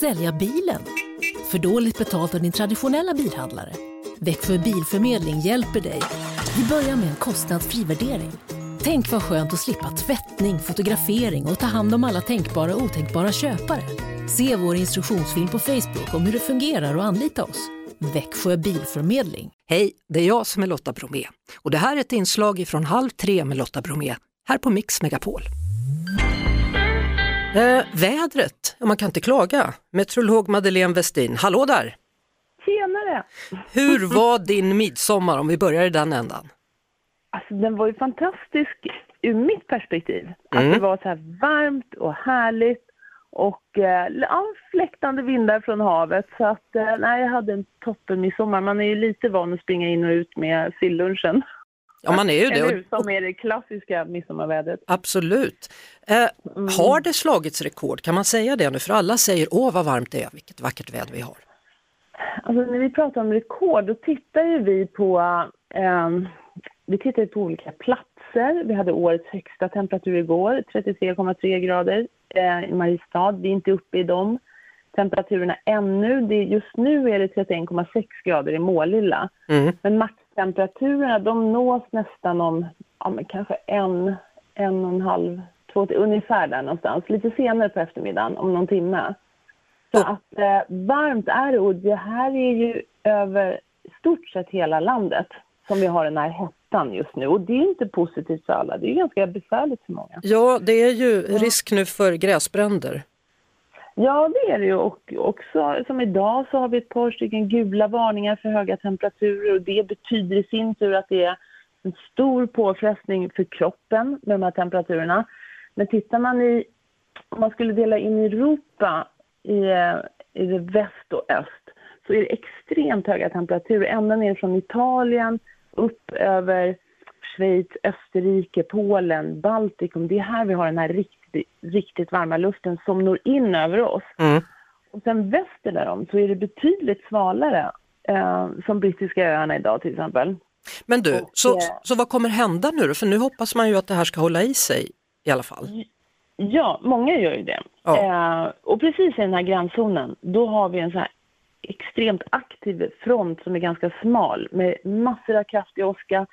Sälja bilen? För dåligt betalt av din traditionella bilhandlare? Växjö Bilförmedling hjälper dig. Vi börjar med en kostnadsfri värdering. Tänk vad skönt att slippa tvättning, fotografering och ta hand om alla tänkbara och otänkbara köpare. Se vår instruktionsfilm på Facebook om hur det fungerar och anlita oss. Växjö Bilförmedling. Hej, det är jag som är Lotta Bromé och det här är ett inslag från Halv tre med Lotta Bromé här på Mix Megapol. Eh, vädret, man kan inte klaga. Meteorolog Madeleine Westin, hallå där! Tjenare! Hur var din midsommar om vi börjar i den ändan? Alltså den var ju fantastisk ur mitt perspektiv. Att Mm. det var så här varmt och härligt och eh, ja, fläktande vindar från havet. Så att eh, nej, jag hade en toppen midsommar. Man är ju lite van att springa in och ut med sillunchen. Ja, man är ju det. Eller Som är det klassiska midsommarvädret. absolut. Eh, Har det slagits rekord? Kan man säga det nu? För alla säger åh vad varmt det är, vilket vackert väder vi har. Alltså när vi pratar om rekord, då tittar ju vi på, ehm, vi tittar på olika platser. Vi hade årets högsta temperatur igår, 33,3 grader eh, i Mariestad. Vi är inte uppe i de temperaturerna ännu. Det, just nu är det 31,6 grader i Målilla. Mm. Men maxtemperaturerna de nås nästan om, ja men kanske en, en och en halv, två, ungefär där någonstans. Lite senare på eftermiddagen, om någon timme. Så att eh, varmt är det och det här är ju över stort sett hela landet som vi har den här hettan just nu. Och det är inte positivt för alla, det är ganska besvärligt för många. Ja, det är ju risk nu för gräsbränder. Ja, det är det ju. Och också som idag så har vi ett par stycken gula varningar för höga temperaturer och det betyder i sin tur att det är en stor påfrestning för kroppen med de här temperaturerna. Men tittar man i, om man skulle dela in Europa i, i det väst och öst så är det extremt höga temperaturer ända ner från Italien upp över Schweiz, Österrike, Polen, Baltikum. Det är här vi har den här riktigt, riktigt varma luften som når in över oss. Mm. Och sen väster därom så är det betydligt svalare, eh, som brittiska öarna idag till exempel. Men du, Och, så, eh, så vad kommer hända nu då? För nu hoppas man ju att det här ska hålla i sig i alla fall. Ja, många gör ju det. Ja. Eh, och precis i den här gränszonen, då har vi en så här extremt aktiv front som är ganska smal med massor av kraftig åska,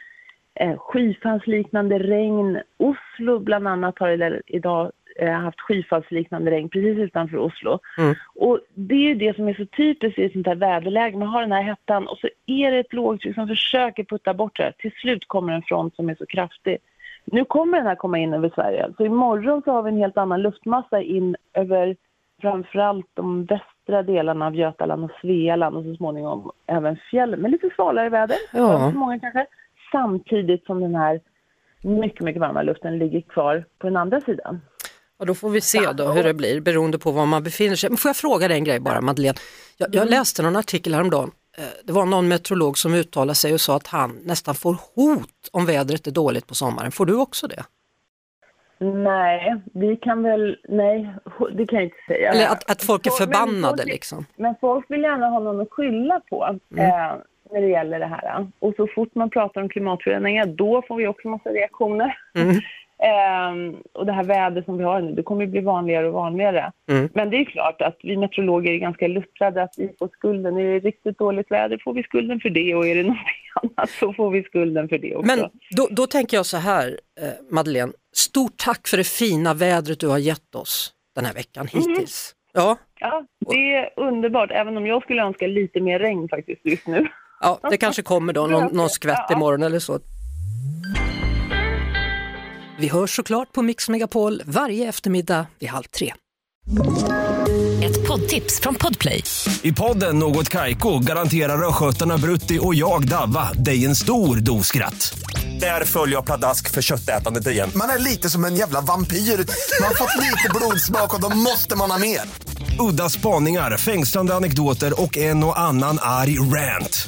skyfallsliknande regn. Oslo bland annat har idag eh, haft skyfallsliknande regn precis utanför Oslo. Mm. Och det är ju det som är så typiskt i ett sånt här väderläge. Man har den här hettan och så är det ett lågtryck som försöker putta bort det. Till slut kommer en front som är så kraftig. Nu kommer den här komma in över Sverige. Så imorgon så har vi en helt annan luftmassa in över framförallt de västra delarna av Götaland och Svealand och så småningom även fjällen. Men lite svalare väder, Ja. för många kanske. Samtidigt som den här mycket, mycket varma luften ligger kvar på den andra sidan. Och då får vi se då hur det blir beroende på var man befinner sig. Men får jag fråga dig en grej bara Madeleine? Jag, jag läste någon artikel häromdagen. Eh, Det var någon meteorolog som uttalade sig och sa att han nästan får hot om vädret är dåligt på sommaren. Får du också det? Nej, vi kan väl... Nej, det kan jag inte säga. Eller att, att folk är Men förbannade folk- liksom? Men folk vill gärna ha någon att skylla på eh, när det gäller det här. Och så fort man pratar om klimatförändringar, då får vi också massa reaktioner. Mm. Ehm, och det här vädret som vi har nu, det kommer ju bli vanligare och vanligare. Mm. Men det är klart att vi meteorologer är ganska luttrade att vi får skulden. Är det riktigt dåligt väder får vi skulden för det och är det någonting annat så får vi skulden för det också. Men då, då tänker jag så här, eh, Madeleine, stort tack för det fina vädret du har gett oss den här veckan hittills. Ja, Ja, det är underbart, även om jag skulle önska lite mer regn faktiskt just nu. Ja, det kanske kommer då någon, någon skvätt imorgon eller så. Vi hörs såklart på Mix Megapol varje eftermiddag vid halv tre. Ett poddtips från Podplay. I podden Något Kaiko garanterar östgötarna Brutti och jag, Davva, dig en stor dos skratt. Där följer jag pladask för köttätandet igen. Man är lite som en jävla vampyr. Man har fått lite blodsmak och då måste man ha mer. Udda spaningar, fängslande anekdoter och en och annan arg rant.